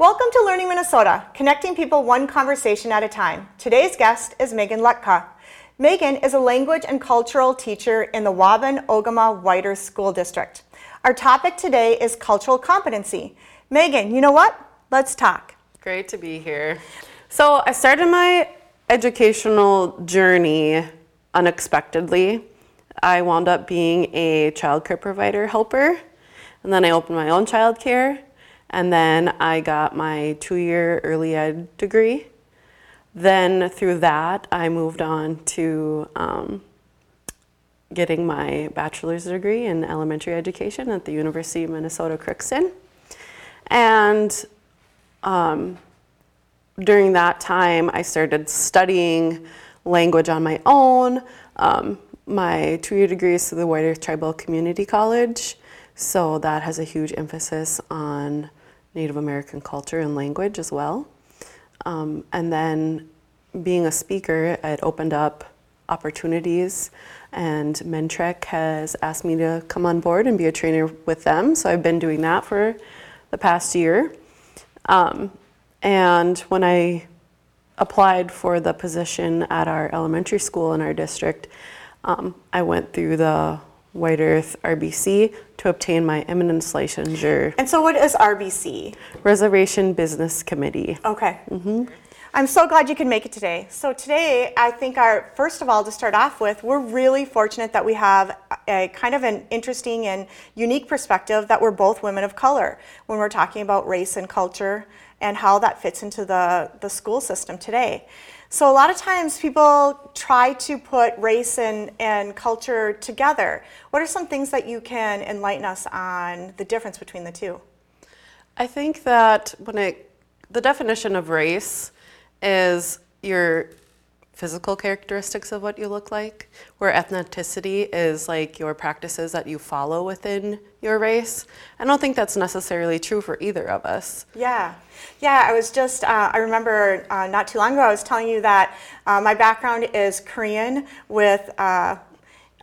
Welcome to Learning Minnesota, connecting people one conversation at a time. Today's guest is Megan Lhotka. Megan is a language and cultural teacher in the Waubun Ogema Whiter School District. Our topic today is cultural competency. Megan, you know what? Let's talk. Great to be here. So, I started my educational journey unexpectedly. I wound up being a childcare provider helper, and then I opened my own childcare, and then I got my two year early ed degree. Then, through that, I moved on to um, getting my bachelor's degree in elementary education at the University of Minnesota Crookston. And um, during that time, I started studying language on my own. Um, my two year degree is through the White Earth Tribal Community College, so that has a huge emphasis on Native American culture and language as well. Um, and then being a speaker, it opened up opportunities, and Mentrek has asked me to come on board and be a trainer with them. So I've been doing that for the past year. Um, and when I applied for the position at our elementary school in our district, um, I went through the White Earth RBC to obtain my eminence licensure. And so, what is RBC? Reservation Business Committee. Okay. Mm-hmm. I'm so glad you can make it today. So today, I think our first of all to start off with, we're really fortunate that we have a kind of an interesting and unique perspective that we're both women of color when we're talking about race and culture and how that fits into the, the school system today. So a lot of times people try to put race and, and culture together. What are some things that you can enlighten us on the difference between the two? I think that when it, the definition of race is your physical characteristics of what you look like, where ethnicity is like your practices that you follow within your race. I don't think that's necessarily true for either of us. Yeah, yeah. I was just, uh, I remember uh, not too long ago, I was telling you that uh, my background is Korean with uh,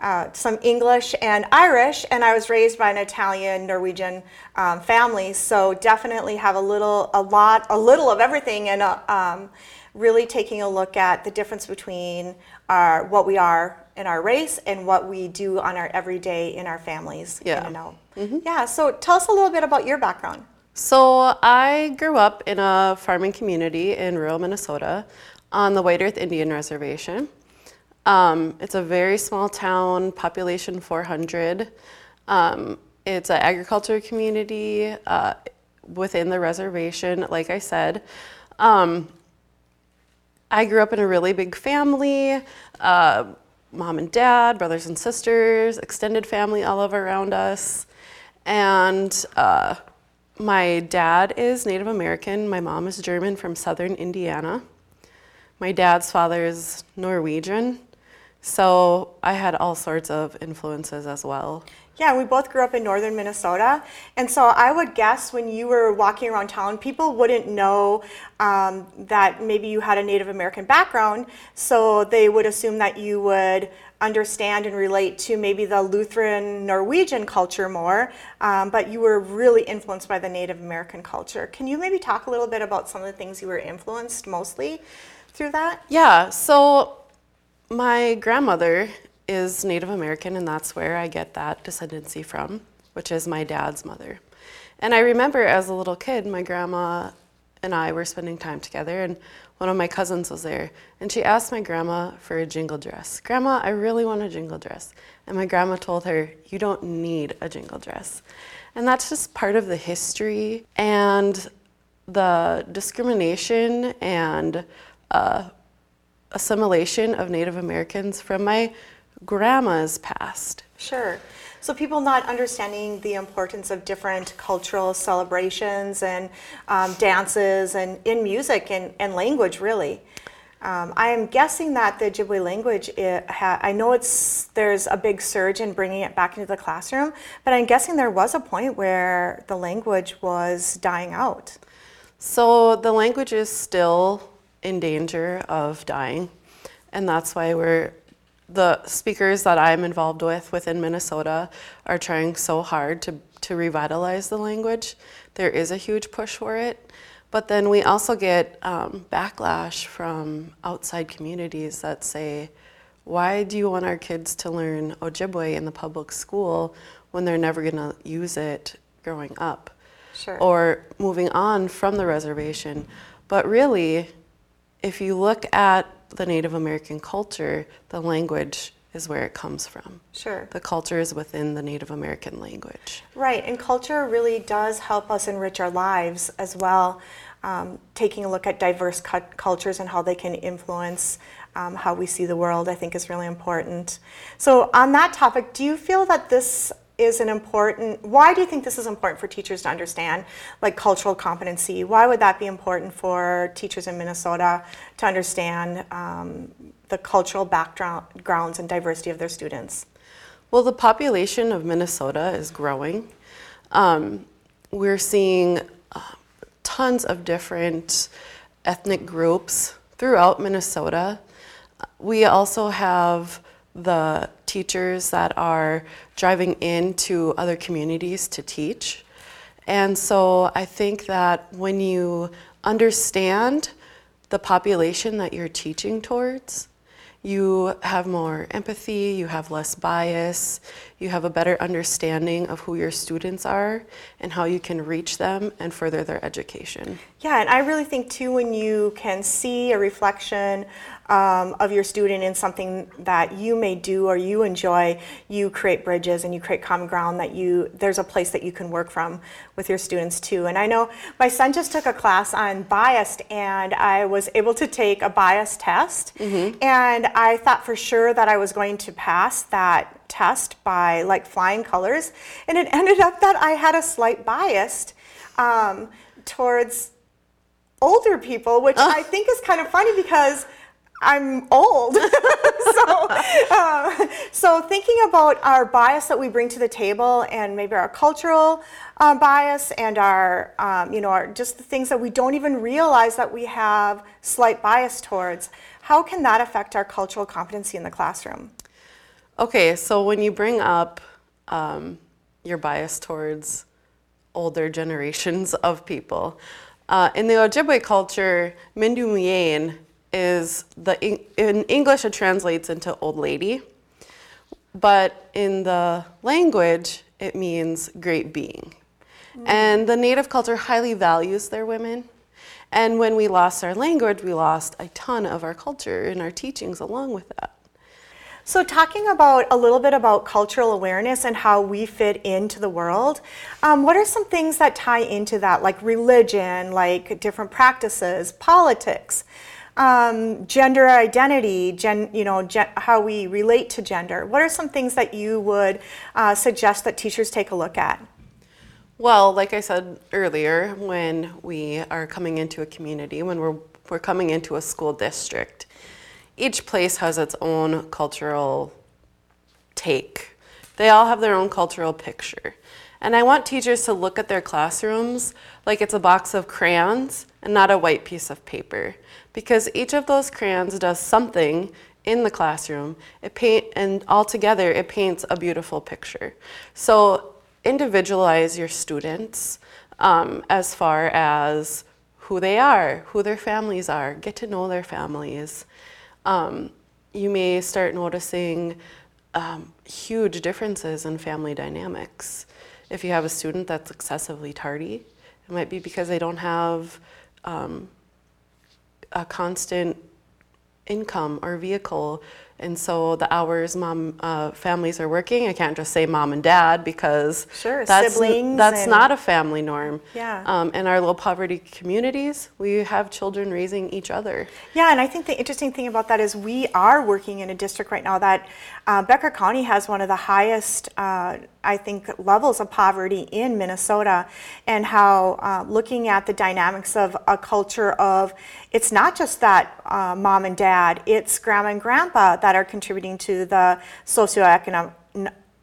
uh, some English and Irish, and I was raised by an Italian Norwegian um, family. So definitely have a little, a lot, a little of everything, and um, really taking a look at the difference between our what we are in our race and what we do on our everyday in our families. in Yeah. and out. Yeah. So tell us a little bit about your background. So I grew up in a farming community in rural Minnesota on the White Earth Indian Reservation. Um, it's a very small town, population 400. Um, it's an agriculture community uh, within the reservation, like I said. Um, I grew up in a really big family uh, mom and dad, brothers and sisters, extended family all over around us. And uh, my dad is Native American, my mom is German from southern Indiana. My dad's father is Norwegian. So I had all sorts of influences as well. Yeah, we both grew up in northern Minnesota. And so I would guess when you were walking around town, people wouldn't know um, that maybe you had a Native American background. So they would assume that you would understand and relate to maybe the Lutheran Norwegian culture more. Um, but you were really influenced by the Native American culture. Can you maybe talk a little bit about some of the things you were influenced mostly through that? Yeah, so my grandmother is Native American, and that's where I get that descendancy from, which is my dad's mother. And I remember as a little kid, my grandma and I were spending time together, and one of my cousins was there, and she asked my grandma for a jingle dress. Grandma, I really want a jingle dress. And my grandma told her, You don't need a jingle dress. And that's just part of the history and the discrimination and uh, assimilation of Native Americans from my grandma's past. Sure. So people not understanding the importance of different cultural celebrations and um, dances and in music and, and language really. Um, I am guessing that the Ojibwe language, it ha- I know it's there's a big surge in bringing it back into the classroom, but I'm guessing there was a point where the language was dying out. So the language is still in danger of dying, and that's why we're the speakers that I'm involved with within Minnesota are trying so hard to, to revitalize the language. There is a huge push for it, But then we also get um, backlash from outside communities that say, why do you want our kids to learn Ojibwe in the public school when they're never going to use it growing up? Sure. Or moving on from the reservation. But really, if you look at the Native American culture, the language is where it comes from. Sure. The culture is within the Native American language. Right, and culture really does help us enrich our lives as well. Um, taking a look at diverse cu- cultures and how they can influence um, how we see the world, I think, is really important. So, on that topic, do you feel that this is an important why do you think this is important for teachers to understand like cultural competency? Why would that be important for teachers in minnesota to understand um, the cultural backgrounds and diversity of their students? Well the population of minnesota is growing. Um, we're seeing uh, tons of different ethnic groups throughout minnesota. We also have the teachers that are driving into other communities to teach. And so I think that when you understand the population that you're teaching towards, you have more empathy, you have less bias, you have a better understanding of who your students are and how you can reach them and further their education. Yeah, and I really think too when you can see a reflection um, of your student in something that you may do or you enjoy, you create bridges and you create common ground that you there's a place that you can work from with your students too. And I know my son just took a class on biased and I was able to take a bias test mm-hmm. and I thought for sure that I was going to pass that test by like flying colors and it ended up that I had a slight bias um, towards older people, which I think is kind of funny because I'm old. so, uh, so thinking about our bias that we bring to the table and maybe our cultural uh, bias and our, um, you know, our, just the things that we don't even realize that we have slight bias towards, how can that affect our cultural competency in the classroom? Okay, so when you bring up um, your bias towards older generations of people, uh, in the Ojibwe culture, Mindu is the in English it translates into old lady, but in the language it means great being. Mm. And the native culture highly values their women. And when we lost our language, we lost a ton of our culture and our teachings along with that. So, talking about a little bit about cultural awareness and how we fit into the world, um, what are some things that tie into that, like religion, like different practices, politics? Um, gender identity, gen, you know, gen, how we relate to gender. What are some things that you would uh, suggest that teachers take a look at? Well, like I said earlier, when we are coming into a community, when we're, we're coming into a school district, each place has its own cultural take. They all have their own cultural picture. And I want teachers to look at their classrooms like it's a box of crayons and not a white piece of paper because each of those crayons does something in the classroom. It paint and altogether it paints a beautiful picture. So individualize your students um, as far as who they are who their families are. Get to know their families. Um, you may start noticing um, huge differences in family dynamics. If you have a student that's excessively tardy it might be because they don't have um, a constant income or vehicle and so the hours mom uh, families are working, I can't just say mom and dad because sure, that's, siblings that's not a family norm. Yeah. Um, in our low poverty communities, we have children raising each other. Yeah, and I think the interesting thing about that is we are working in a district right now that uh, Becker County has one of the highest, uh, I think, levels of poverty in Minnesota, and how uh, looking at the dynamics of a culture of it's not just that uh, mom and dad, it's grandma and grandpa that are contributing to the socioeconomic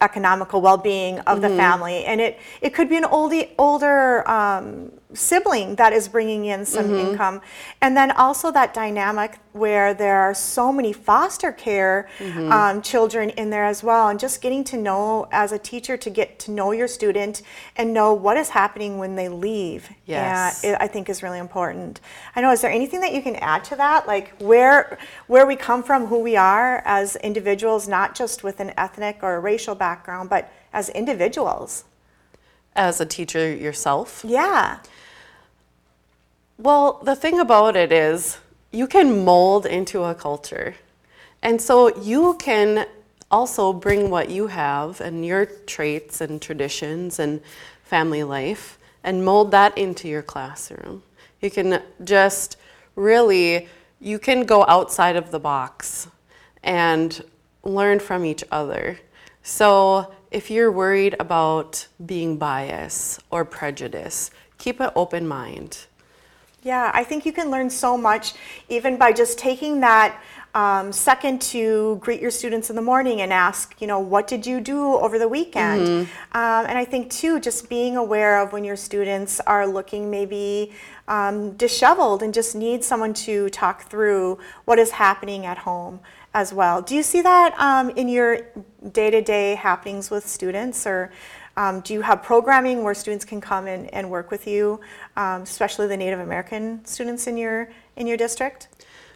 economical well-being of mm-hmm. the family and it it could be an oldie, older um, sibling that is bringing in some income. And then also that dynamic where there are so many foster care um, children in there as well. And just getting to know, as a teacher, to get to know your student and know what is happening when they leave. Yes. And it, I think is really important. I know, is there anything that you can add to that? Like where, where we come from, who we are as individuals, not just with an ethnic or a racial background, but as individuals? As a teacher yourself, Yeah. Well, the thing about it is you can mold into a culture. And so you can also bring what you have and your traits and traditions and family life and mold that into your classroom. You can just really you can go outside of the box and learn from each other. So, if you're worried about being biased or prejudice, keep an open mind. Yeah, I think you can learn so much even by just taking that um, second to greet your students in the morning and ask, you know, what did you do over the weekend? Um, and I think too, just being aware of when your students are looking maybe um, disheveled and just need someone to talk through what is happening at home as well. Do you see that um, in your day to day happenings with students or? Um, do you have programming where students can come and, and work with you, um, especially the Native American students in your in your district?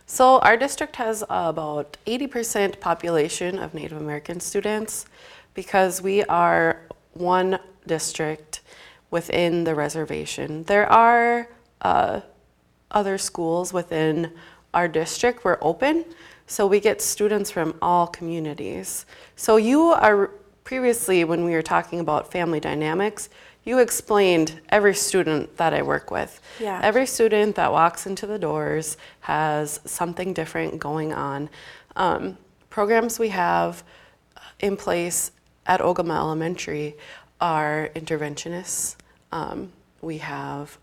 So our district has about 80% population of Native American students because we are one district within the reservation. There are uh, other schools within our district. We're open, so we get students from all communities. So you are previously when we were talking about family dynamics, you explained every student that I work with. Yeah. Every student that walks into the doors has something different going on. Um, programs we have in place at Ogema Elementary are interventionists. Um, we have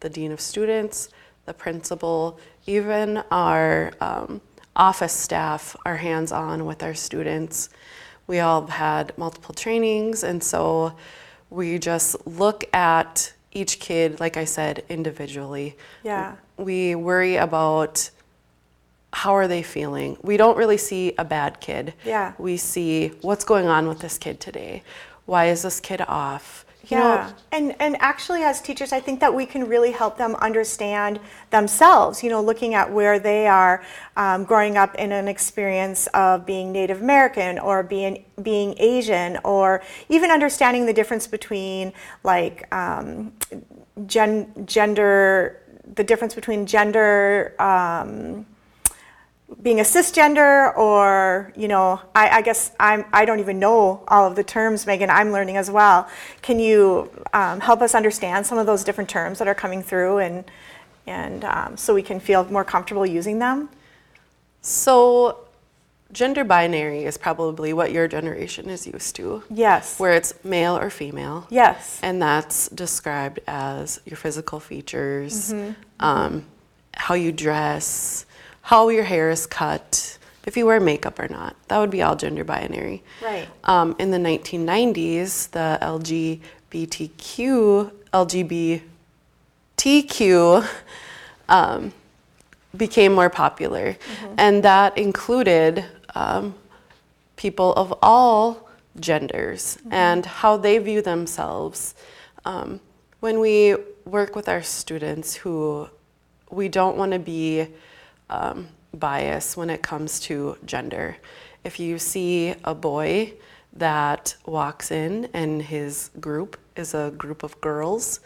the dean of students, the principal, even our um, office staff are hands on with our students. We all had multiple trainings, and so we just look at each kid, like I said, individually. Yeah. We worry about how are they feeling. We don't really see a bad kid. Yeah. We see what's going on with this kid today. Why is this kid off? You know, Yeah, and and actually, as teachers, I think that we can really help them understand themselves. You know, looking at where they are um, growing up in an experience of being Native American or being being Asian, or even understanding the difference between like um, gen, gender, the difference between gender. Um, being a cisgender or you know I, I guess I'm, i don't even know all of the terms megan i'm learning as well. Can you um, help us understand some of those different terms that are coming through and and um, so we can feel more comfortable using them? So gender binary is probably what your generation is used to, yes. Where it's male or female. yes. And that's described as your physical features, Mm-hmm. um, how you dress, how your hair is cut, if you wear makeup or not. That would be all gender binary. Right. Um, in the 1990s, the LGBTQ, LGBTQ um, became more popular. And that included um, people of all genders and how they view themselves. Um, when we work with our students who we don't want to be um, biased when it comes to gender. If you see a boy that walks in and his group is a group of girls,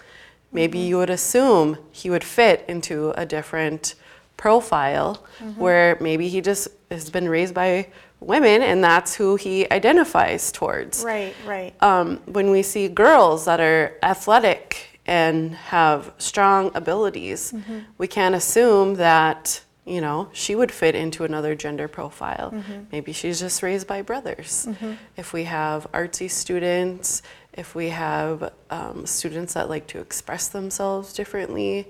maybe you would assume he would fit into a different profile where maybe he just has been raised by women and that's who he identifies towards. Right right. Um, when we see girls that are athletic and have strong abilities, we can't assume that, you know, she would fit into another gender profile. Maybe she's just raised by brothers. If we have artsy students, if we have um, students that like to express themselves differently,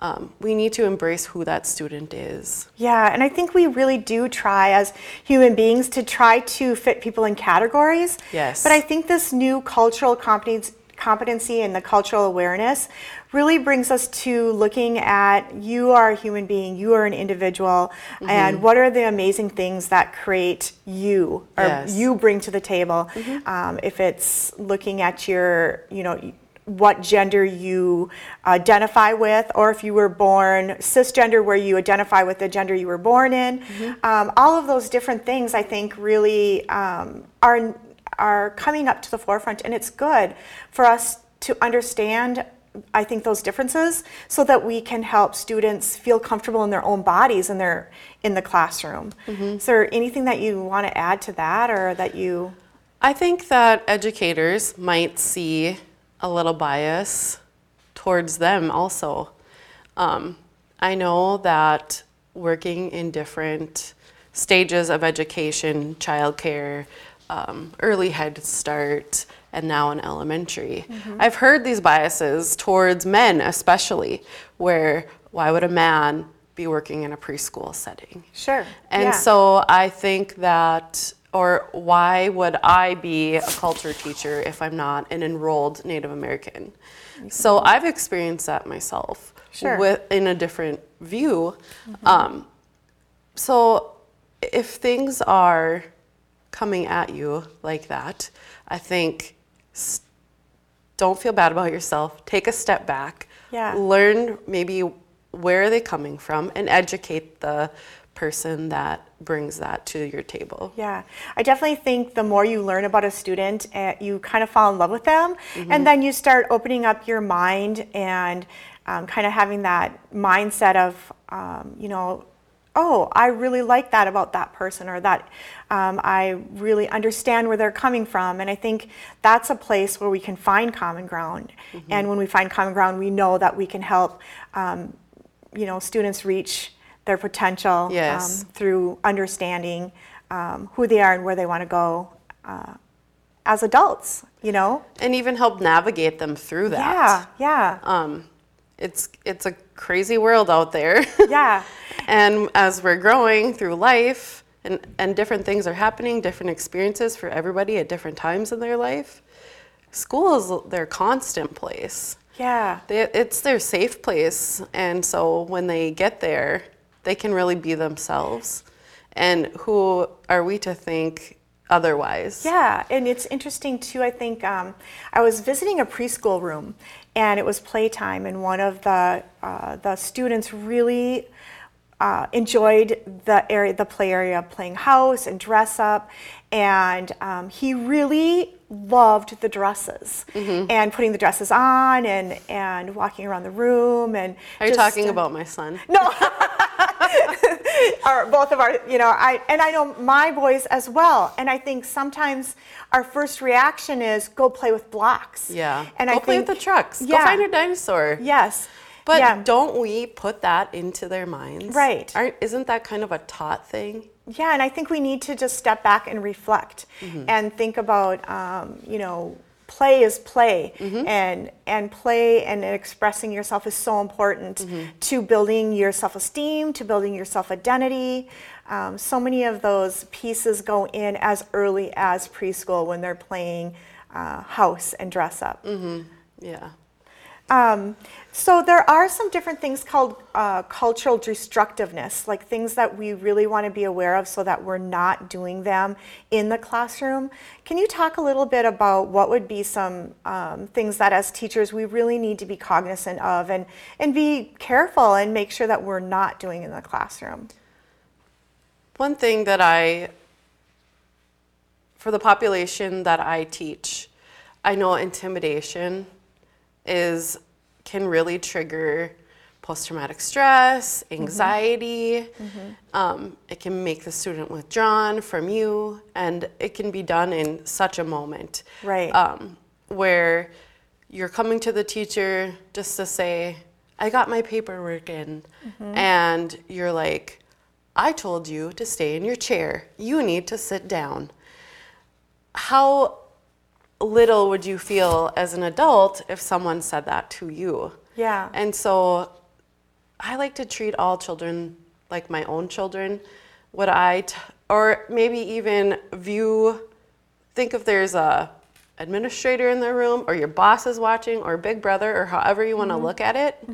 um, we need to embrace who that student is. Yeah, and I think we really do try as human beings to try to fit people in categories. Yes. But I think this new cultural competence, competency and the cultural awareness really brings us to looking at you are a human being, you are an individual, Mm-hmm. and what are the amazing things that create you or Yes. Mm-hmm. you bring to the table. Um, if it's looking at your, you know, what gender you identify with, or if you were born cisgender, where you identify with the gender you were born in. Um, all of those different things, I think, really um, are are coming up to the forefront, and it's good for us to understand. I think those differences, so that we can help students feel comfortable in their own bodies and their in the classroom. Is there anything that you want to add to that, or that you? I think that educators might see a little bias towards them also. Um, I know that working in different stages of education, childcare, um, early head start, and now in elementary, I've heard these biases towards men, especially, where why would a man be working in a preschool setting? Sure. And yeah. so I think that, or why would I be a culture teacher if I'm not an enrolled Native American? So I've experienced that myself Sure. with in a different view. Um, so if things are coming at you like that, I think s- don't feel bad about yourself. Take a step back. Yeah. Learn maybe where are they coming from and educate the person that brings that to your table. Yeah, I definitely think the more you learn about a student, uh, you kind of fall in love with them, and then you start opening up your mind and um, kind of having that mindset of, um, you know, oh, I really like that about that person, or that um, I really understand where they're coming from. And I think that's a place where we can find common ground. And when we find common ground, we know that we can help, um, you know, students reach their potential Yes. um, through understanding um, who they are and where they want to go uh, as adults. You know? And even help navigate them through that. Yeah, yeah, Um, it's it's a crazy world out there. yeah. and as we're growing through life and, and different things are happening, different experiences for everybody at different times in their life, school is their constant place. Yeah, They, it's their safe place. And so when they get there, they can really be themselves. And who are we to think otherwise? yeah, and it's interesting too. I think um, I was visiting a preschool room, and it was playtime, and one of the uh, the students really uh, enjoyed the area, the play area, playing house and dress up, and um, he really loved the dresses Mm-hmm. and putting the dresses on and and walking around the room and. Are you talking uh, about my son? No. our, both of our, you know, I and I know my boys as well. And I think sometimes our first reaction is go play with blocks. Yeah. And Go I play think, with the trucks. Go Yeah. find a dinosaur. Yes. But yeah. don't we put that into their minds? Right. Aren't, isn't that kind of a taught thing? Yeah, and I think we need to just step back and reflect Mm-hmm. and think about, um, you know, play is play, Mm-hmm. and and play and expressing yourself is so important Mm-hmm. to building your self-esteem, to building your self-identity. Um, so many of those pieces go in as early as preschool when they're playing uh, house and dress up. Yeah. Um, so there are some different things called uh, cultural destructiveness, like things that we really want to be aware of so that we're not doing them in the classroom. Can you talk a little bit about what would be some um, things that as teachers we really need to be cognizant of and, and be careful and make sure that we're not doing in the classroom? One thing that I, for the population that I teach, I know intimidation is can really trigger post-traumatic stress, anxiety. Um, it can make the student withdrawn from you, and it can be done in such a moment. Right. Um, where you're coming to the teacher just to say, I got my paperwork in. And you're like, I told you to stay in your chair. You need to sit down. How little would you feel as an adult if someone said that to you? Yeah. And so I like to treat all children like my own children. Would I, t- or maybe even view, think if there's a administrator in the room or your boss is watching or big brother or however you want to look at it.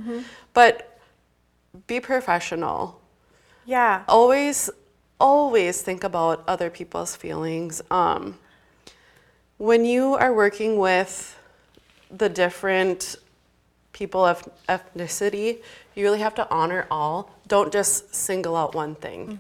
But be professional. Yeah. Always, always think about other people's feelings. Um, when you are working with the different people of ethnicity, you really have to honor all. Don't just single out one thing.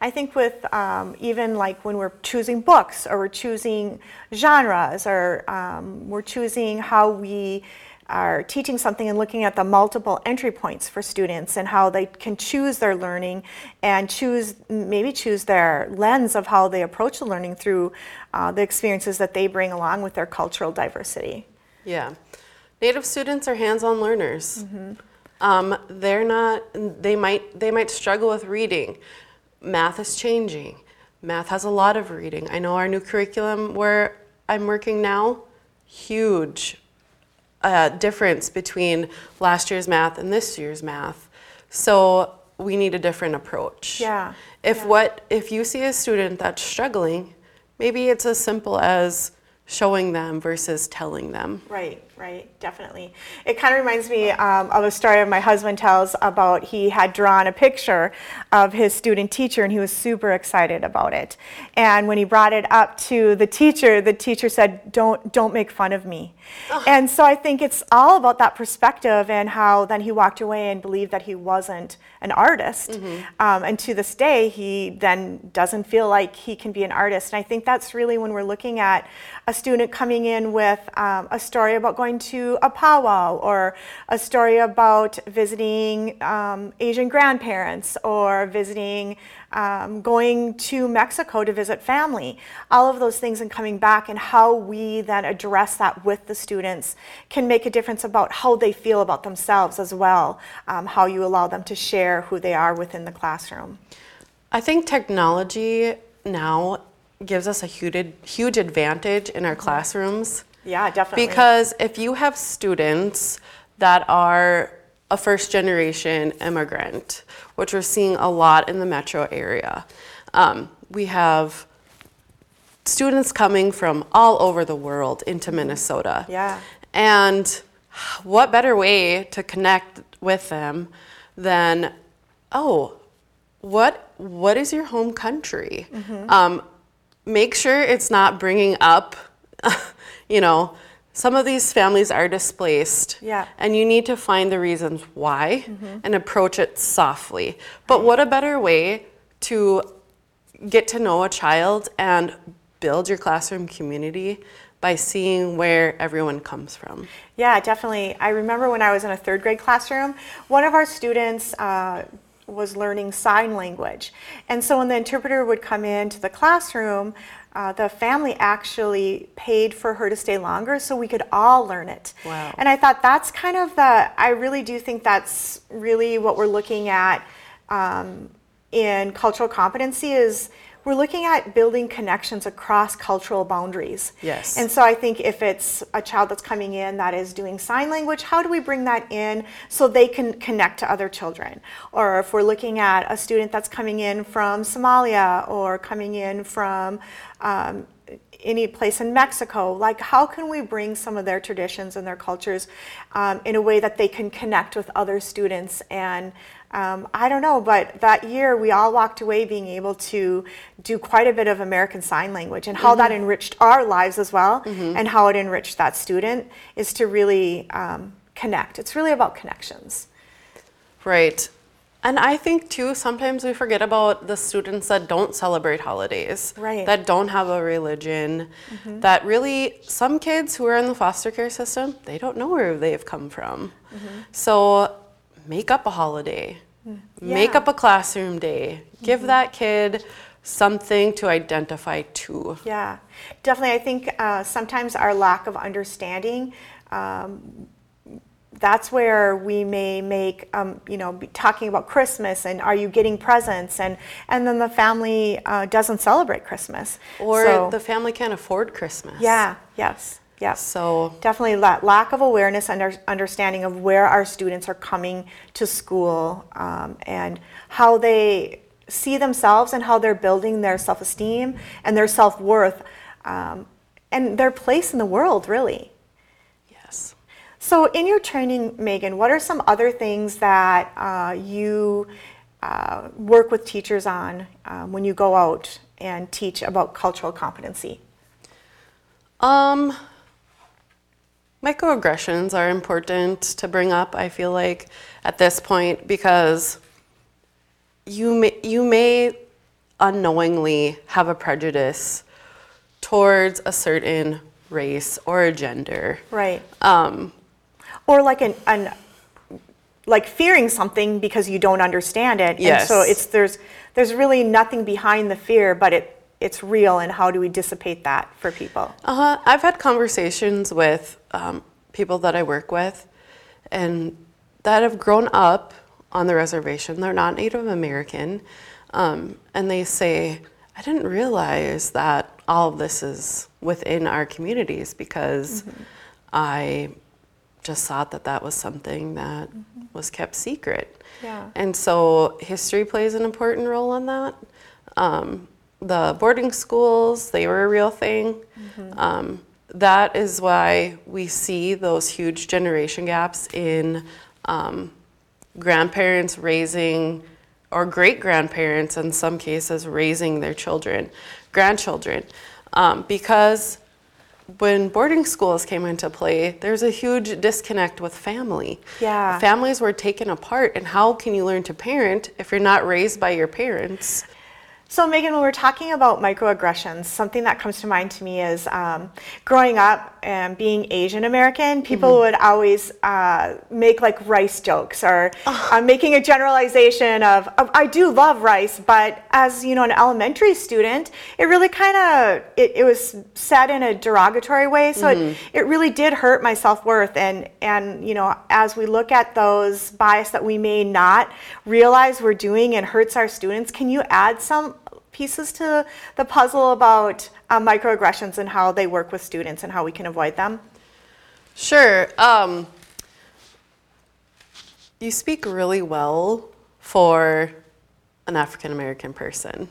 I think with um, even like when we're choosing books or we're choosing genres or um, we're choosing how we are teaching something and looking at the multiple entry points for students and how they can choose their learning and choose maybe choose their lens of how they approach the learning through uh, the experiences that they bring along with their cultural diversity. Yeah. Native students are hands-on learners. Um, they're not. They might. They might struggle with reading. Math is changing. Math has a lot of reading. I know our new curriculum where I'm working now. Huge uh, difference between last year's math and this year's math. So we need a different approach. Yeah, If yeah. what if you see a student that's struggling, maybe it's as simple as showing them versus telling them. Right, right, definitely. It kind of reminds me um, of a story my husband tells about he had drawn a picture of his student teacher and he was super excited about it. And when he brought it up to the teacher, the teacher said, "Don't don't make fun of me." And so I think it's all about that perspective and how then he walked away and believed that he wasn't an artist. Um, and to this day, he then doesn't feel like he can be an artist. And I think that's really when we're looking at a student coming in with um, a story about going to a powwow or a story about visiting um, Asian grandparents or visiting, um, going to Mexico to visit family. All of those things and coming back and how we then address that with the students can make a difference about how they feel about themselves as well, um, how you allow them to share who they are within the classroom. I think technology now gives us a huge, huge advantage in our classrooms. Yeah, definitely. Because if you have students that are a first generation immigrant, which we're seeing a lot in the metro area, um, we have students coming from all over the world into Minnesota. Yeah. And what better way to connect with them than, oh, what what is your home country? Um, make sure it's not bringing up, you know, some of these families are displaced. Yeah. And you need to find the reasons why and approach it softly. But what a better way to get to know a child and build your classroom community by seeing where everyone comes from. Yeah, definitely. I remember when I was in a third grade classroom, one of our students uh, was learning sign language. And so when the interpreter would come into the classroom, uh, the family actually paid for her to stay longer so we could all learn it. Wow. And I thought that's kind of the, I really do think that's really what we're looking at um, in cultural competency is we're looking at building connections across cultural boundaries. Yes. And so I think if it's a child that's coming in that is doing sign language, how do we bring that in so they can connect to other children? Or if we're looking at a student that's coming in from Somalia or coming in from um, any place in Mexico, like how can we bring some of their traditions and their cultures um, in a way that they can connect with other students and um, I don't know, but that year we all walked away being able to do quite a bit of American Sign Language and how that enriched our lives as well, and how it enriched that student is to really um, connect. It's really about connections. Right. And I think too, sometimes we forget about the students that don't celebrate holidays, Right. that don't have a religion, that really, some kids who are in the foster care system, they don't know where they've come from. So make up a holiday, make up a classroom day, give that kid something to identify to. Yeah, definitely. I think uh, sometimes our lack of understanding. Um, that's where we may make, um, you know, be talking about Christmas and are you getting presents, and and then the family uh, doesn't celebrate Christmas. Or So- the family can't afford Christmas. yeah, yes, yes. So Definitely that lack of awareness and understanding of where our students are coming to school um, and how they see themselves and how they're building their self esteem and their self worth um, and their place in the world, really. Yes. So, in your training, Megan, what are some other things that uh, you uh, work with teachers on um, when you go out and teach about cultural competency? Um, microaggressions are important to bring up. I feel like at this point because you may you may unknowingly have a prejudice towards a certain race or a gender. Right. Um, Or like an, an like fearing something because you don't understand it. And so it's there's there's really nothing behind the fear, but it it's real and how do we dissipate that for people? Uh-huh. I've had conversations with um, people that I work with and that have grown up on the reservation. They're not Native American. Um, and they say, I didn't realize that all of this is within our communities because I just thought that that was something that was kept secret. Yeah. And so history plays an important role in that. Um, the boarding schools, they were a real thing. Um, that is why we see those huge generation gaps in um, grandparents raising, or great grandparents in some cases, raising their children, grandchildren. Um, because when boarding schools came into play, there's a huge disconnect with family. Yeah. Families were taken apart, and how can you learn to parent if you're not raised by your parents? So, Megan, when we're talking about microaggressions, something that comes to mind to me is um, growing up and being Asian American, people would always uh, make like rice jokes or uh, making a generalization of, of, I do love rice, but as you know, an elementary student, it really kind of it, it was said in a derogatory way, so it, it really did hurt my self worth. And and you know, as we look at those bias that we may not realize we're doing and hurts our students, can you add some pieces to the puzzle about uh, microaggressions and how they work with students and how we can avoid them? Sure. Um, you speak really well for an African American person.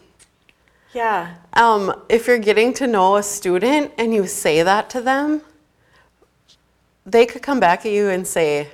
Yeah. Um, if you're getting to know a student and you say that to them, they could come back at you and say,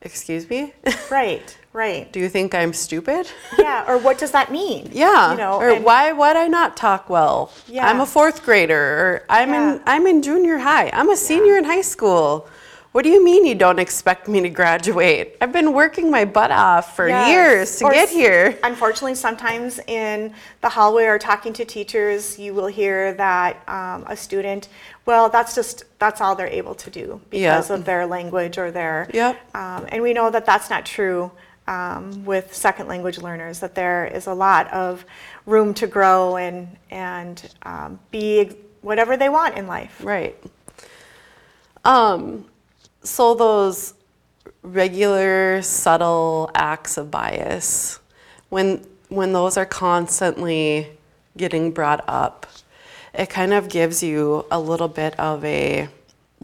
Excuse me? Right. Right. Do you think I'm stupid? Yeah. Or what does that mean? Yeah. You know. or why would I not talk well? Yeah. I'm a fourth grader or I'm Yeah. in I'm in junior high. I'm a senior in high school. What do you mean you don't expect me to graduate? I've been working my butt off for Yes. years to Or get here. Unfortunately, sometimes in the hallway or talking to teachers, you will hear that um, a student, well, that's just that's all they're able to do because Yeah. of their language or their. Yep. Um, and we know that that's not true um, with second language learners. That there is a lot of room to grow and and um, be whatever they want in life. Right. Um, so those regular subtle acts of bias, when when those are constantly getting brought up, it kind of gives you a little bit of a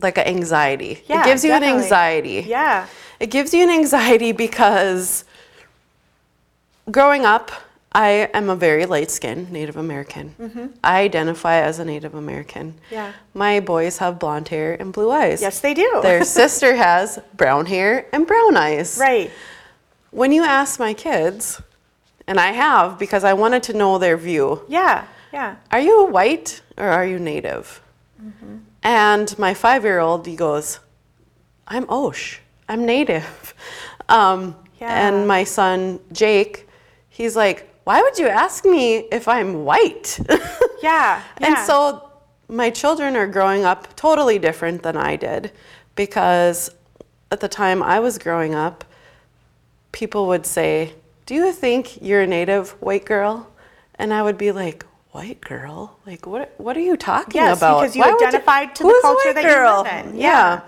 like an anxiety. Yeah, it gives you definitely. an anxiety. Yeah. It gives you an anxiety because growing up, I am a very light skinned Native American. I identify as a Native American. Mm-hmm. Yeah. My boys have blonde hair and blue eyes. Yes, they do. Their sister has brown hair and brown eyes. right. When you ask my kids, and I have because I wanted to know their view, Yeah. Yeah. are you white or are you native? Mm-hmm. And my five year old, he goes, I'm Osh, I'm native. Um, Yeah. And my son, Jake, he's like, why would you ask me if I'm white? Yeah. And so my children are growing up totally different than I did because at the time I was growing up, people would say, Do you think you're a native white girl? And I would be like, White girl? Like, what, what are you talking Yes, about? because you Why identified to the culture that girl? you live in. Yeah.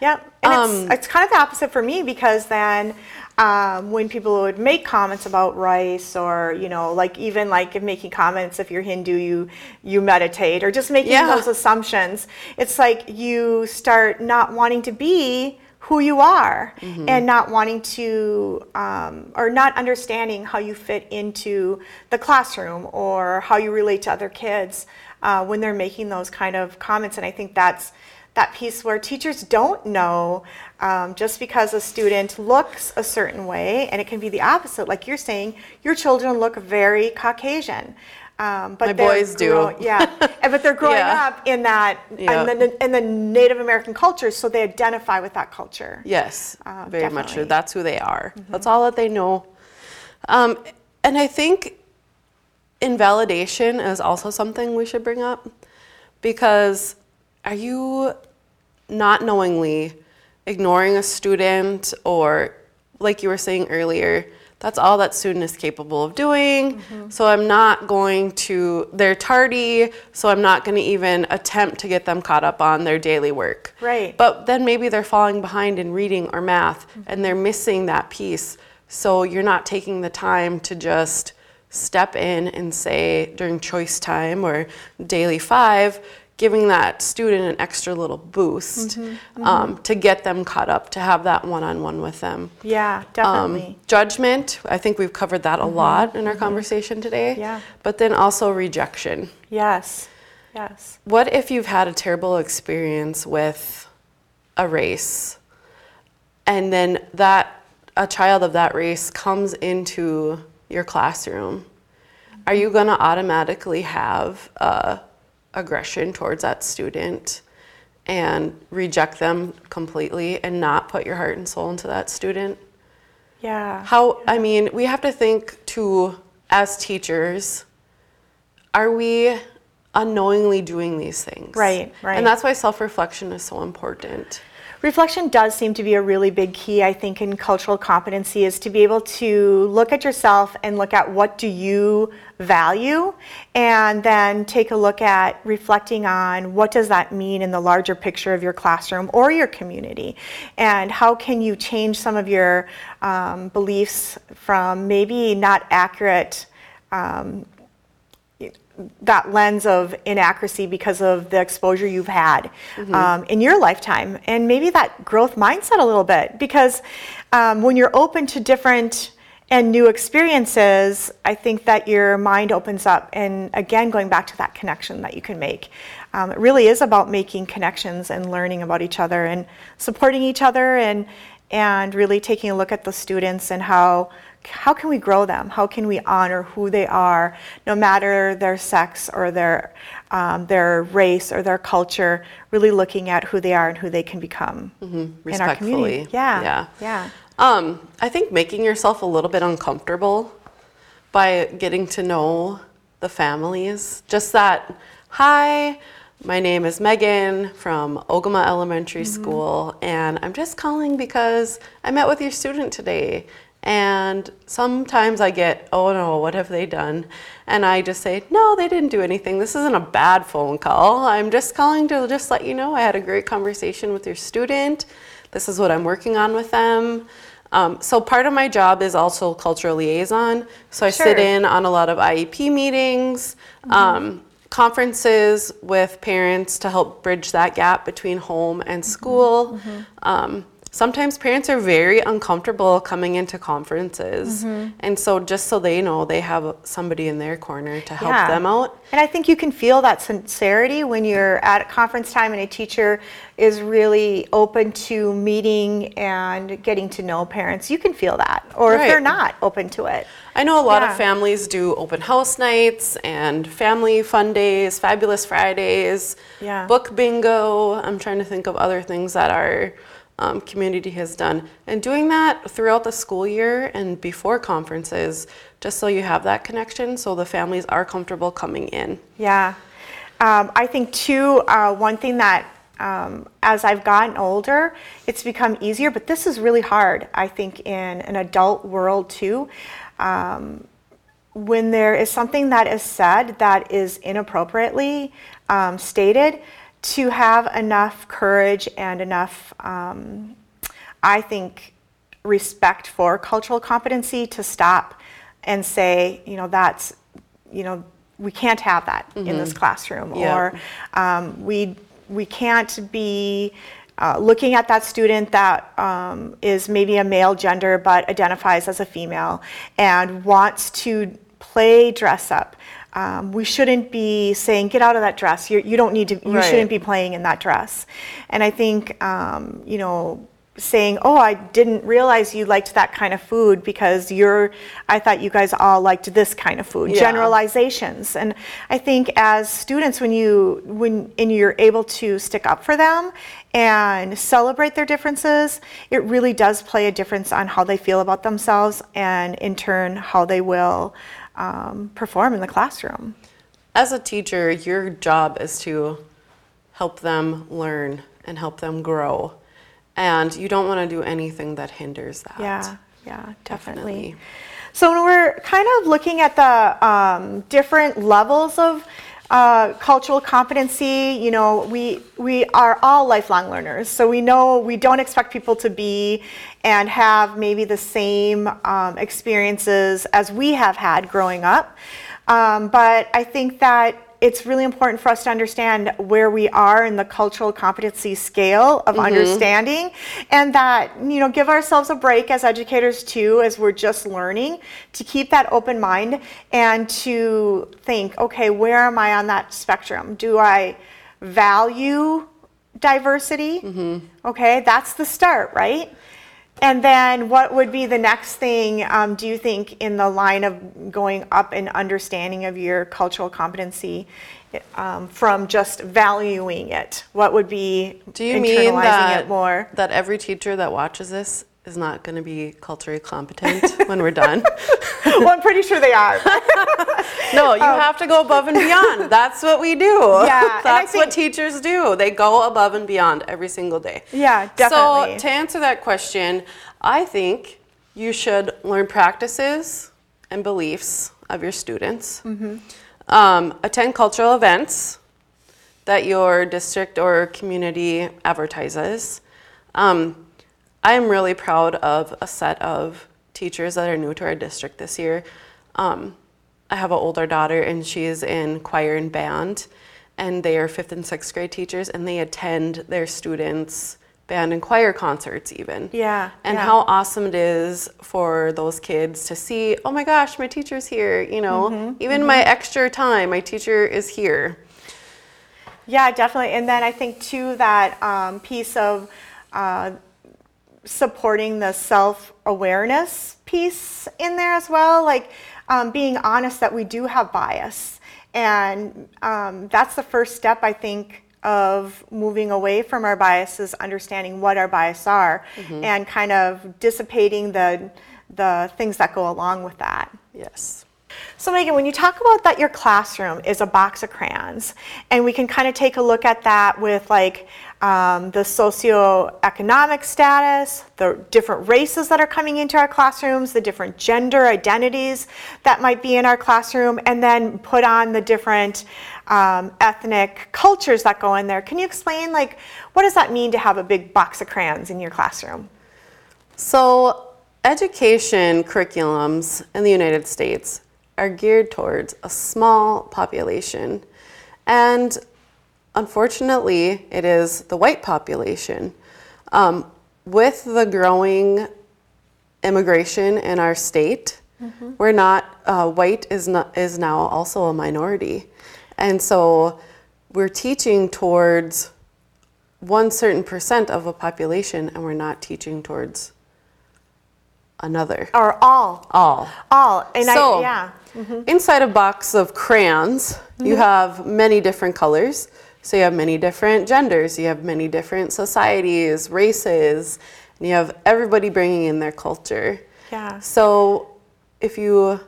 Yep. And Um, it's, it's kind of the opposite for me because then um, when people would make comments about rice or, you know, like even like if making comments, if you're Hindu, you, you meditate or just making Yeah. those assumptions, it's like you start not wanting to be who you are and not wanting to um, or not understanding how you fit into the classroom or how you relate to other kids uh, when they're making those kind of comments and i think that's that piece where teachers don't know um, just because a student looks a certain way and it can be the opposite like you're saying your children look very caucasian um, but My boys do. yeah and- but they're growing Yeah. up in that Yeah. in, the, in the native american culture so they identify with that culture Yes, Uh, very much so. That's who they are. That's all that they know. Um, and I think invalidation is also something we should bring up because are you not knowingly ignoring a student or like you were saying earlier that's all that student is capable of doing mm-hmm. so i'm not going to they're tardy so i'm not going to even attempt to get them caught up on their daily work Right. but then maybe they're falling behind in reading or math mm-hmm. and they're missing that piece. So you're not taking the time to just step in and say during choice time or daily five, giving that student an extra little boost Um, to get them caught up, to have that one on one with them. yeah Um, definitely judgment, I think we've covered that a lot in our conversation today. Yeah. But then also rejection. yes yes What if you've had a terrible experience with a race and then that a child of that race comes into your classroom? Are you going to automatically have uh, aggression towards that student and reject them completely and not put your heart and soul into that student? yeah How, I mean, we have to think too, as teachers, are we unknowingly doing these things? Right, right. And that's why self reflection is so important. Reflection does seem to be a really big key, I think, in cultural competency is to be able to look at yourself and look at what do you value and then take a look at reflecting on what does that mean in the larger picture of your classroom or your community and how can you change some of your um, beliefs from maybe not accurate um, that lens of inaccuracy because of the exposure you've had um, in your lifetime. And maybe that growth mindset a little bit because um, when you're open to different and new experiences i think that your mind opens up. And again going back to that connection that you can make um, it really is about making connections and learning about each other and supporting each other and and really taking a look at the students and how how can we grow them? How can we honor who they are, no matter their sex or their um, their race or their culture? Really looking at who they are and who they can become in our community. Yeah, Yeah. yeah, Um, I think making yourself a little bit uncomfortable by getting to know the families. Just that, hi, my name is Megan from Ogema Elementary School, and I'm just calling because I met with your student today. And sometimes I get, oh no, what have they done? And I just say, no, they didn't do anything. This isn't a bad phone call. I'm just calling to just let you know I had a great conversation with your student. This is what I'm working on with them. Um, so part of my job is also cultural liaison. So I sit in on a lot of IEP meetings, um, conferences with parents to help bridge that gap between home and school. Um, sometimes parents are very uncomfortable coming into conferences, mm-hmm. and so just so they know, they have somebody in their corner to help Yeah. them out. And I think you can feel that sincerity when you're at conference time and a teacher is really open to meeting and getting to know parents. You can feel that. Or if they're not open to it. I know a lot Yeah. of families do open house nights and family fun days, fabulous Fridays, Yeah. book bingo. I'm trying to think of other things that our um, community has done. And doing that throughout the school year and before conferences, just so you have that connection, so the families are comfortable coming in. Yeah. Um, I think, too, uh, one thing that um, as I've gotten older, it's become easier, but this is really hard, I think, in an adult world, too. Um, when there is something that is said that is inappropriately um, stated, to have enough courage and enough, um, I think, respect for cultural competency to stop and say, you know, that's, you know, we can't have that in this classroom, Yeah. or um, we we can't be uh, looking at that student that um, is maybe a male gender but identifies as a female and wants to play dress up. Um, we shouldn't be saying, get out of that dress. You're, you don't need to, you Right. shouldn't be playing in that dress. And I think, um, you know, saying, oh, I didn't realize you liked that kind of food because you're, I thought you guys all liked this kind of food. Yeah. Generalizations. And I think as students, when you, when, and you're able to stick up for them and celebrate their differences, it really does play a difference on how they feel about themselves and in turn, how they will um, perform in the classroom. As a teacher, your job is to help them learn and help them grow. And you don't want to do anything that hinders that. Yeah, yeah, definitely. Definitely. So when we're kind of looking at the um, different levels of uh, cultural competency, you know, we we are all lifelong learners. So we know we don't expect people to be and have maybe the same um, experiences as we have had growing up. Um, but I think that it's really important for us to understand where we are in the cultural competency scale of understanding and that you know give ourselves a break as educators too as we're just learning to keep that open mind and to think okay where am i on that spectrum? Do i value diversity? Okay that's the start right and then what would be the next thing, um, do you think, in the line of going up in understanding of your cultural competency um, from just valuing it? What would be Do you internalizing mean that, it more? that every teacher that watches this is not going to be culturally competent when we're done? well, I'm pretty sure they are. No, you have to go above and beyond. That's what we do. Yeah, That's what teachers do. They go above and beyond every single day. Yeah, definitely. So, to answer that question, I think you should learn practices and beliefs of your students, Mm-hmm. um, attend cultural events that your district or community advertises. Um, I'm really proud of a set of teachers that are new to our district this year. Um, I have an older daughter, and she's in choir and band, and they are fifth and sixth grade teachers, and they attend their students' band and choir concerts, even. Yeah, And yeah. how awesome it is for those kids to see, oh my gosh, my teacher's here, you know, Mm-hmm, even my extra time, my teacher is here. Yeah, definitely. And then I think too that um, piece of uh, supporting the self-awareness piece in there as well, like um, being honest that we do have bias, and um, that's the first step I think of moving away from our biases, understanding what our biases are, and kind of dissipating the the things that go along with that. Yes. So Megan, when you talk about that your classroom is a box of crayons, and we can kind of take a look at that with like um, the socioeconomic status, the different races that are coming into our classrooms, the different gender identities that might be in our classroom, and then put on the different um, ethnic cultures that go in there. Can you explain like what does that mean to have a big box of crayons in your classroom? So, education curriculums in the United States are geared towards a small population. And unfortunately, it is the white population. Um, with the growing immigration in our state, we're not, uh, white is, not, is now also a minority. And so we're teaching towards one certain percent of a population and we're not teaching towards another. Or all? All. All. And So, I, yeah. inside a box of crayons, you have many different colors. So you have many different genders, you have many different societies, races, and you have everybody bringing in their culture. Yeah. So if you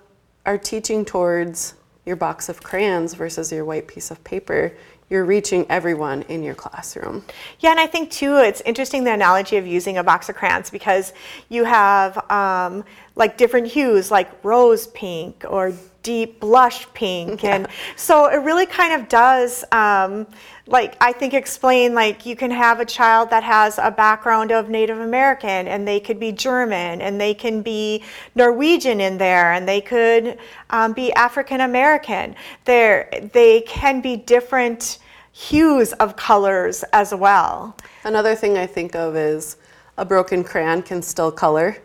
are teaching towards your box of crayons versus your white piece of paper, you're reaching everyone in your classroom. Yeah, and I think too, it's interesting the analogy of using a box of crayons because you have um, like different hues, like rose pink or deep blush pink, and so it really kind of does, um, like I think, explain like you can have a child that has a background of Native American, and they could be German, and they can be Norwegian in there, and they could um, be African American. There, they can be different hues of colors as well. Another thing I think of is a broken crayon can still color.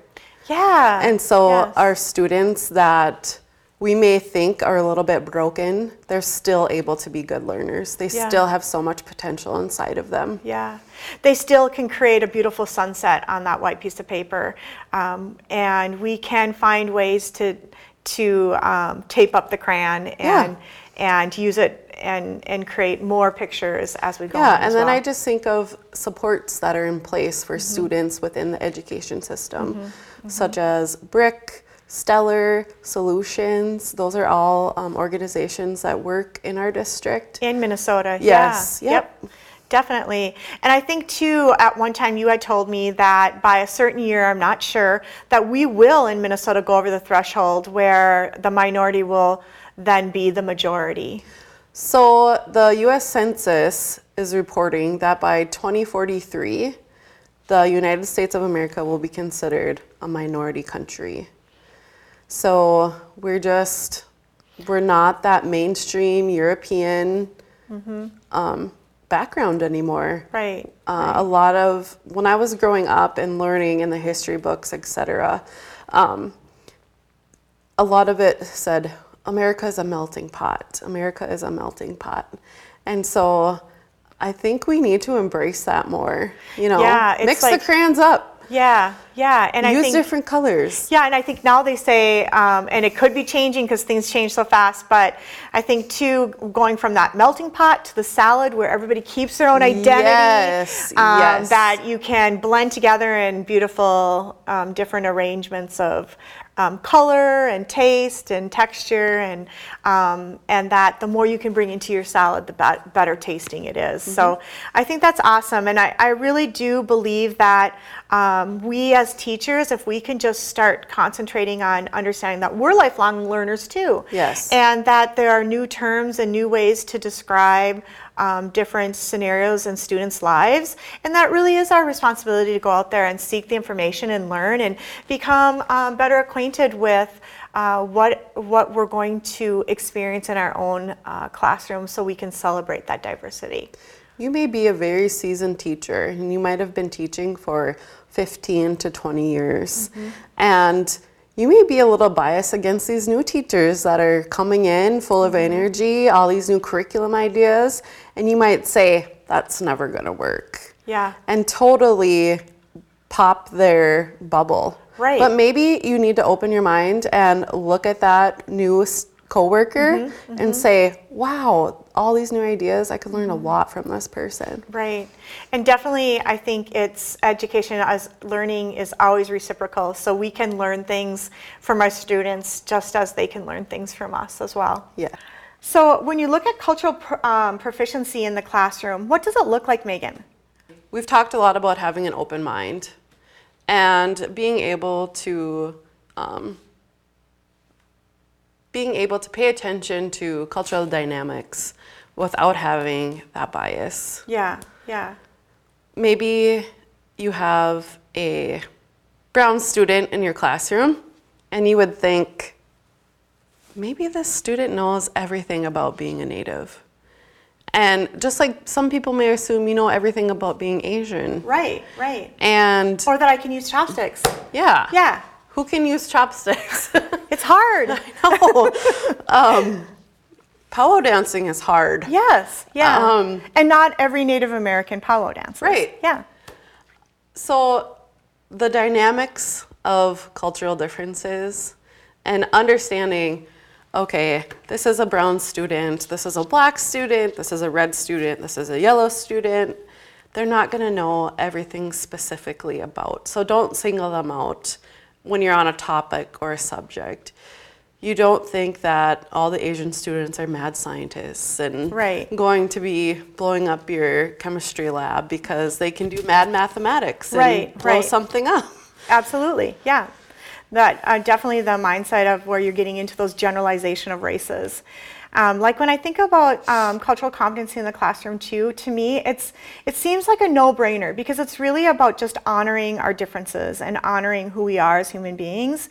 Yeah. And so yes. our students that we may think are a little bit broken, they're still able to be good learners. They Yeah. still have so much potential inside of them. Yeah, they still can create a beautiful sunset on that white piece of paper, um, and we can find ways to to um, tape up the crayon and and use it and and create more pictures as we go. Yeah, and then well. I just think of supports that are in place for Mm-hmm. students within the education system, such as BRIC, Stellar, Solutions. Those are all um, organizations that work in our district. in Minnesota. Yes, Yeah. yep. Definitely. And I think too, at one time you had told me that by a certain year, I'm not sure, that we will in Minnesota go over the threshold where the minority will then be the majority. So the US Census is reporting that by 2043, the United States of America will be considered a minority country. So we're just, we're not that mainstream European um, background anymore. Right. Uh, a lot of when I was growing up and learning in the history books, etc., um, a lot of it said America is a melting pot. America is a melting pot, and so I think we need to embrace that more. You know, Yeah, mix like- the crayons up, Yeah, yeah. And I use think different colors. Yeah, and I think now they say, um, and it could be changing because things change so fast, but I think too, going from that melting pot to the salad where everybody keeps their own identity, Yes, um, yes. that you can blend together in beautiful um, different arrangements of um, color and taste and texture, and um, and that the more you can bring into your salad, the bet- better tasting it is. So I think that's awesome, and I, I really do believe that um, we as teachers, if we can just start concentrating on understanding that we're lifelong learners too, Yes. and that there are new terms and new ways to describe um, different scenarios in students' lives. And that really is our responsibility to go out there and seek the information and learn and become um, better acquainted with uh, what, what we're going to experience in our own uh, classroom so we can celebrate that diversity. You may be a very seasoned teacher and you might have been teaching for 15 to 20 years. And you may be a little biased against these new teachers that are coming in full of energy, all these new curriculum ideas, and you might say, that's never going to work. Yeah. And totally pop their bubble. Right. But maybe you need to open your mind and look at that new coworker Mm-hmm, and say, wow, all these new ideas, I could learn a Mm-hmm. lot from this person. Right. And definitely, I think it's education as learning is always reciprocal. So we can learn things from our students just as they can learn things from us as well. Yeah. So when you look at cultural um, proficiency in the classroom, what does it look like, Megan? We've talked a lot about having an open mind and being able to um, being able to pay attention to cultural dynamics without having that bias. Yeah, yeah, Maybe you have a brown student in your classroom and you would think maybe this student knows everything about being a native. And just like some people may assume you know everything about being Asian. right, right. And Or that I can use chopsticks. yeah. Yeah, Who can use chopsticks? it's hard. no. Um, powwow dancing is hard. yes, yeah. Um, and not every Native American powwow dances. Right. Yeah. So, the dynamics of cultural differences and understanding okay, this is a brown student, this is a black student, this is a red student, this is a yellow student. They're not going to know everything specifically about. So, don't single them out when you're on a topic or a subject. You don't think that all the Asian students are mad scientists and Right. going to be blowing up your chemistry lab because they can do mad mathematics and Right, blow right. something up. Absolutely, yeah. That uh, definitely the mindset of where you're getting into those generalization of races. Um, like when I think about um, cultural competency in the classroom too, to me it's it seems like a no-brainer because it's really about just honoring our differences and honoring who we are as human beings.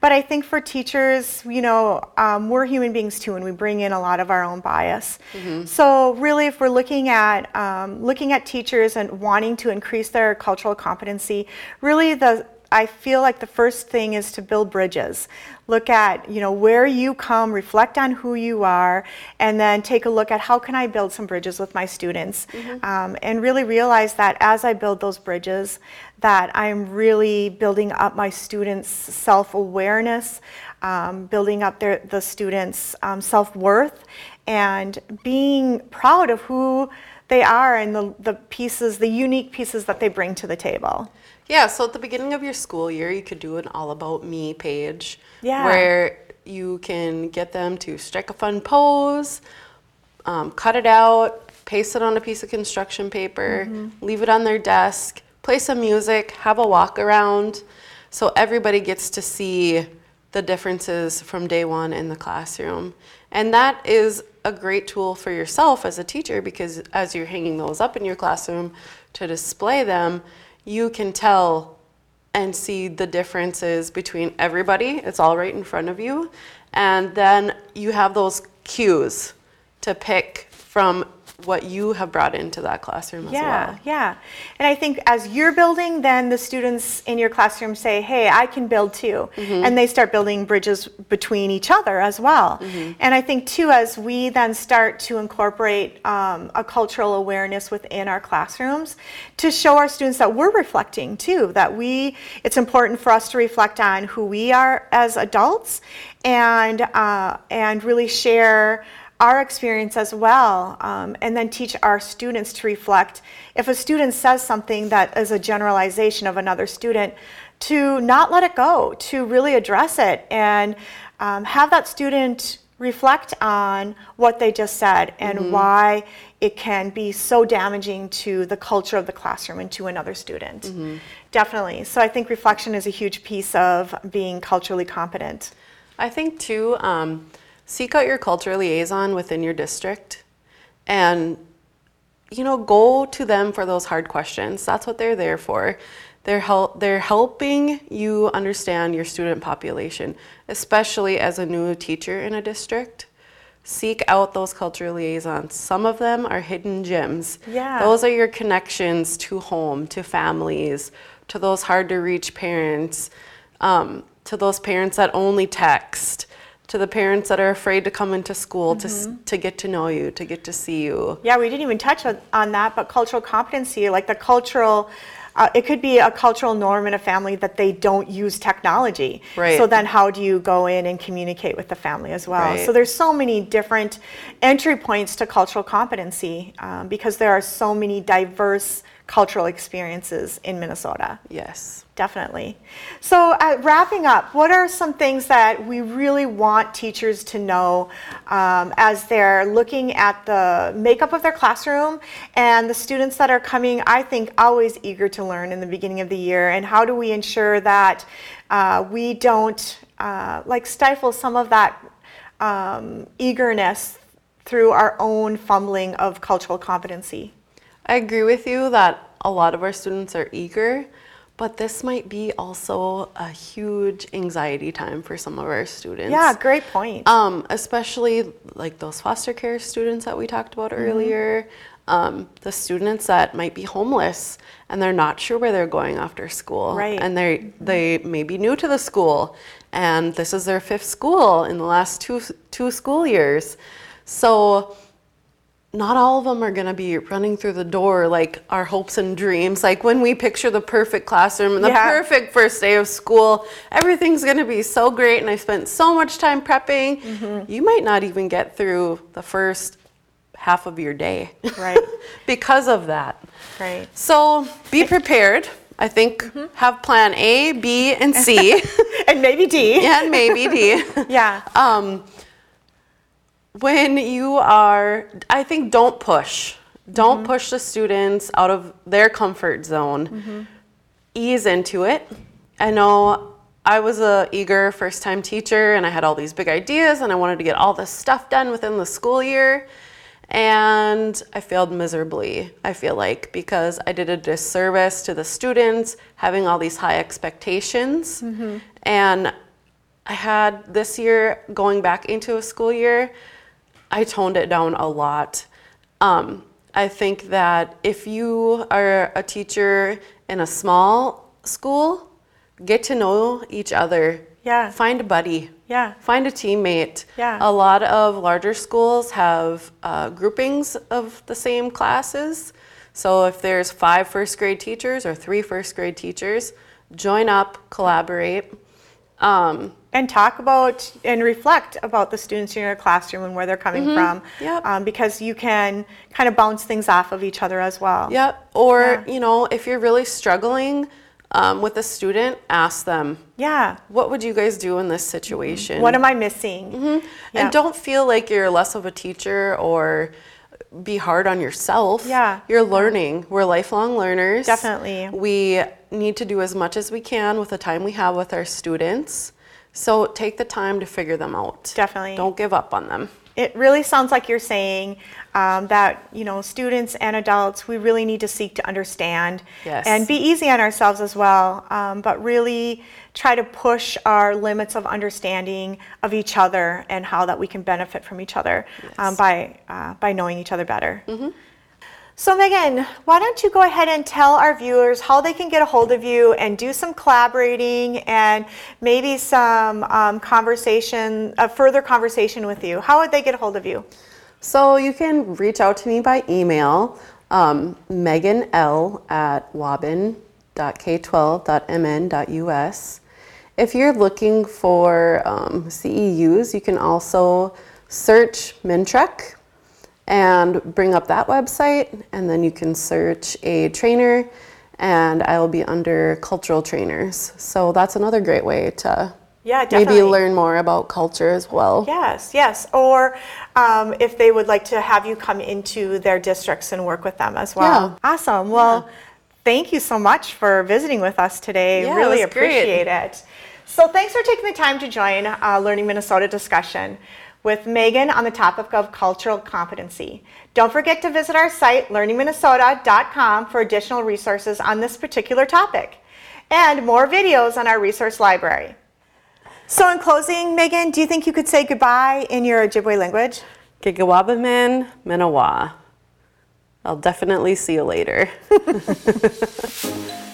But I think for teachers, you know, um, we're human beings too, and we bring in a lot of our own bias. So really, if we're looking at um, looking at teachers and wanting to increase their cultural competency, really the I feel like the first thing is to build bridges. Look at, you know, where you come, reflect on who you are, and then take a look at how can I build some bridges with my students, um, and really realize that as I build those bridges, that I'm really building up my students' self-awareness, um, building up their the students' um, self-worth, and being proud of who they are and the, the pieces, the unique pieces that they bring to the table. Yeah, so at the beginning of your school year, you could do an all about me page Yeah. where you can get them to strike a fun pose, um, cut it out, paste it on a piece of construction paper, leave it on their desk, play some music, have a walk around so everybody gets to see the differences from day one in the classroom. And that is a great tool for yourself as a teacher because as you're hanging those up in your classroom to display them, you can tell and see the differences between everybody. It's all right in front of you. And then you have those cues to pick from what you have brought into that classroom as Yeah, well. yeah. And I think as you're building, then the students in your classroom say, hey, I can build too. Mm-hmm. And they start building bridges between each other as well. Mm-hmm. And I think too, as we then start to incorporate um, a cultural awareness within our classrooms, to show our students that we're reflecting too, that we, it's important for us to reflect on who we are as adults and, uh, and really share our experience as well, um, and then teach our students to reflect. If a student says something that is a generalization of another student, to not let it go, to really address it, and um, have that student reflect on what they just said and why it can be so damaging to the culture of the classroom and to another student. Definitely. So I think reflection is a huge piece of being culturally competent. I think too, um, seek out your culture liaison within your district and you know go to them for those hard questions. That's what they're there for. They're help they're helping you understand your student population especially as a new teacher in a district. Seek out those culture liaisons. Some of them are hidden gems. Yeah. those are your connections to home to families to those hard to reach parents um, to those parents that only text to the parents that are afraid to come into school to, s- to get to know you to get to see you Yeah, we didn't even touch on, on that, but cultural competency, like the cultural, uh, it could be a cultural norm in a family that they don't use technology. Right. So then how do you go in and communicate with the family as well? Right. So there's so many different entry points to cultural competency um, because there are so many diverse cultural experiences in Minnesota. yes Definitely. So, uh, wrapping up, what are some things that we really want teachers to know um, as they're looking at the makeup of their classroom and the students that are coming, I think, always eager to learn in the beginning of the year? And how do we ensure that uh, we don't uh, like stifle some of that um, eagerness through our own fumbling of cultural competency? I agree with you that a lot of our students are eager but this might be also a huge anxiety time for some of our students Yeah, great point. Um, especially like those foster care students that we talked about Mm-hmm. earlier, um, the students that might be homeless and they're not sure where they're going after school, Right. And they they may be new to the school, and this is their fifth school in the last two two school years, so not all of them are going to be running through the door like our hopes and dreams. Like when we picture the perfect classroom and the Yeah. perfect first day of school, everything's going to be so great. And I spent so much time prepping. Mm-hmm. You might not even get through the first half of your day. Right. because of that. Right. So be prepared. I think Mm-hmm. have plan A, B, and C, And maybe D. and maybe D. Yeah. Um, when you are, I think don't push. Don't Mm-hmm. push the students out of their comfort zone. Ease into it. I know I was a eager first time teacher and I had all these big ideas and I wanted to get all this stuff done within the school year. And I failed miserably, I feel like, because I did a disservice to the students having all these high expectations. And I had this year going back into a school year, I toned it down a lot. Um, I think that if you are a teacher in a small school, get to know each other. Yeah. Find a buddy. Yeah. Find a teammate. Yeah. A lot of larger schools have uh, groupings of the same classes. So if there's five first grade teachers or three first grade teachers, join up, collaborate. Um, and talk about and reflect about the students in your classroom and where they're coming from. Mm-hmm. Yep. Um, because you can kind of bounce things off of each other as well. Yep. Or, you know, if you're really struggling um, with a student, ask them, Yeah. what would you guys do in this situation? What am I missing? Yeah. And don't feel like you're less of a teacher or be hard on yourself. Yeah. You're learning. We're lifelong learners. Definitely. We need to do as much as we can with the time we have with our students. So take the time to figure them out. Definitely. Don't give up on them. It really sounds like you're saying um, that you know students and adults we really need to seek to understand Yes. and be easy on ourselves as well, um, but really try to push our limits of understanding of each other and how that we can benefit from each other um, by uh, by knowing each other better. So Megan, why don't you go ahead and tell our viewers how they can get a hold of you and do some collaborating and maybe some um, conversation, a further conversation with you. How would they get a hold of you? So you can reach out to me by email, um, Megan L at waubun.k12.mn.us. If you're looking for um, CEUs, you can also search Mintrek and bring up that website, and then you can search a trainer, and I will be under cultural trainers. So that's another great way to Yeah, maybe learn more about culture as well. Yes, yes. Or um, if they would like to have you come into their districts and work with them as well. Yeah. Awesome. Well, thank you so much for visiting with us today. Yeah, it really was great. appreciate it. So thanks for taking the time to join uh, Learning Minnesota discussion with Megan on the topic of cultural competency. Don't forget to visit our site, learningminnesota.com, for additional resources on this particular topic and more videos on our resource library. So in closing, Megan, do you think you could say goodbye in your Ojibwe language? Gigawabamin Minawa. I'll definitely see you later.